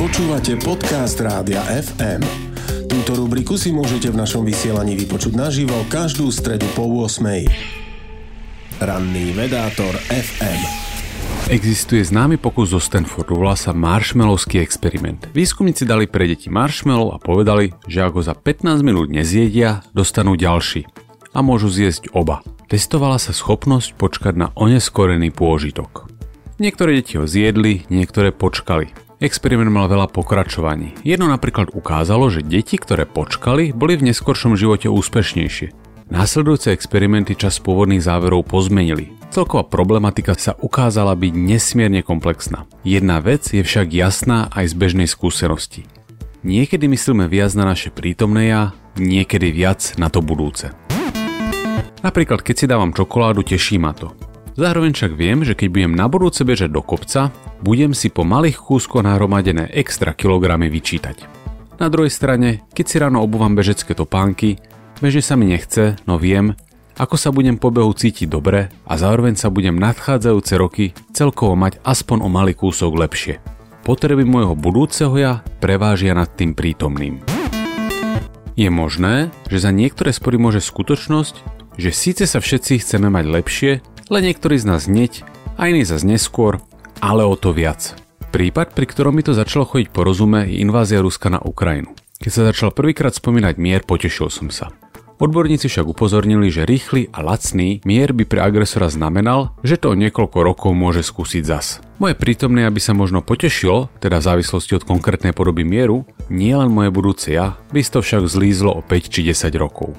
Počúvate podcast Rádia FM. Túto rubriku si môžete v našom vysielaní vypočuť naživo každú stredu po 8. Ranný vedátor FM. Existuje známy pokus zo Stanfordu, volá sa marshmallowský experiment. Výskumníci dali pre deti marshmallow a povedali, že ako za 15 minút nezjedia, dostanú ďalší. A môžu zjesť oba. Testovala sa schopnosť počkať na oneskorený pôžitok. Niektoré deti ho zjedli, niektoré počkali. Experiment mal veľa pokračovaní. Jedno napríklad ukázalo, že deti, ktoré počkali, boli v neskoršom živote úspešnejšie. Následujúce experimenty čas pôvodných záverov pozmenili. Celková problematika sa ukázala byť nesmierne komplexná. Jedna vec je však jasná aj z bežnej skúsenosti. Niekedy myslíme viac na naše prítomné ja, niekedy viac na to budúce. Napríklad keď si dávam čokoládu, teší ma to. Zároveň však viem, že keď budem na budúce bežať do kopca, budem si po malých kúskoch nahromadené extra kilogramy vyčítať. Na druhej strane, keď si ráno obúvam bežecké topánky, bežne sa mi nechce, no viem, ako sa budem po behu cítiť dobre a zároveň sa budem nadchádzajúce roky celkovo mať aspoň o malý kúsok lepšie. Potreby môjho budúceho ja prevážia nad tým prítomným. Je možné, že za niektoré spory môže skutočnosť, že síce sa všetci chceme mať lepšie, len niektorí z nás hneď, a iní zase neskôr, ale o to viac. Prípad, pri ktorom mi to začalo chodiť po rozume, je invázia Ruska na Ukrajinu. Keď sa začal prvýkrát spomínať mier, potešil som sa. Odborníci však upozornili, že rýchly a lacný mier by pre agresora znamenal, že to o niekoľko rokov môže skúsiť zas. Moje prítomné, aby sa možno potešilo, teda v závislosti od konkrétnej podoby mieru, nie len moje budúce ja, by to však zlízlo o 5 či 10 rokov.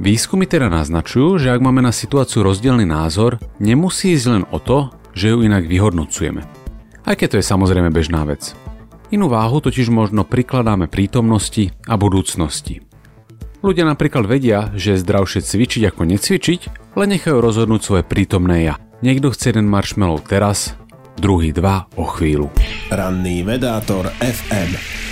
Výskumy teda naznačujú, že ak máme na situáciu rozdielny názor, nemusí ísť len o to, že ju inak vyhodnocujeme. Aj keď to je samozrejme bežná vec. Inú váhu totiž možno prikladáme prítomnosti a budúcnosti. Ľudia napríklad vedia, že je zdravšie cvičiť ako necvičiť, len nechajú rozhodnúť svoje prítomné ja. Niekto chce jeden marshmallow teraz, druhý dva o chvíľu. Ranný vedátor FM.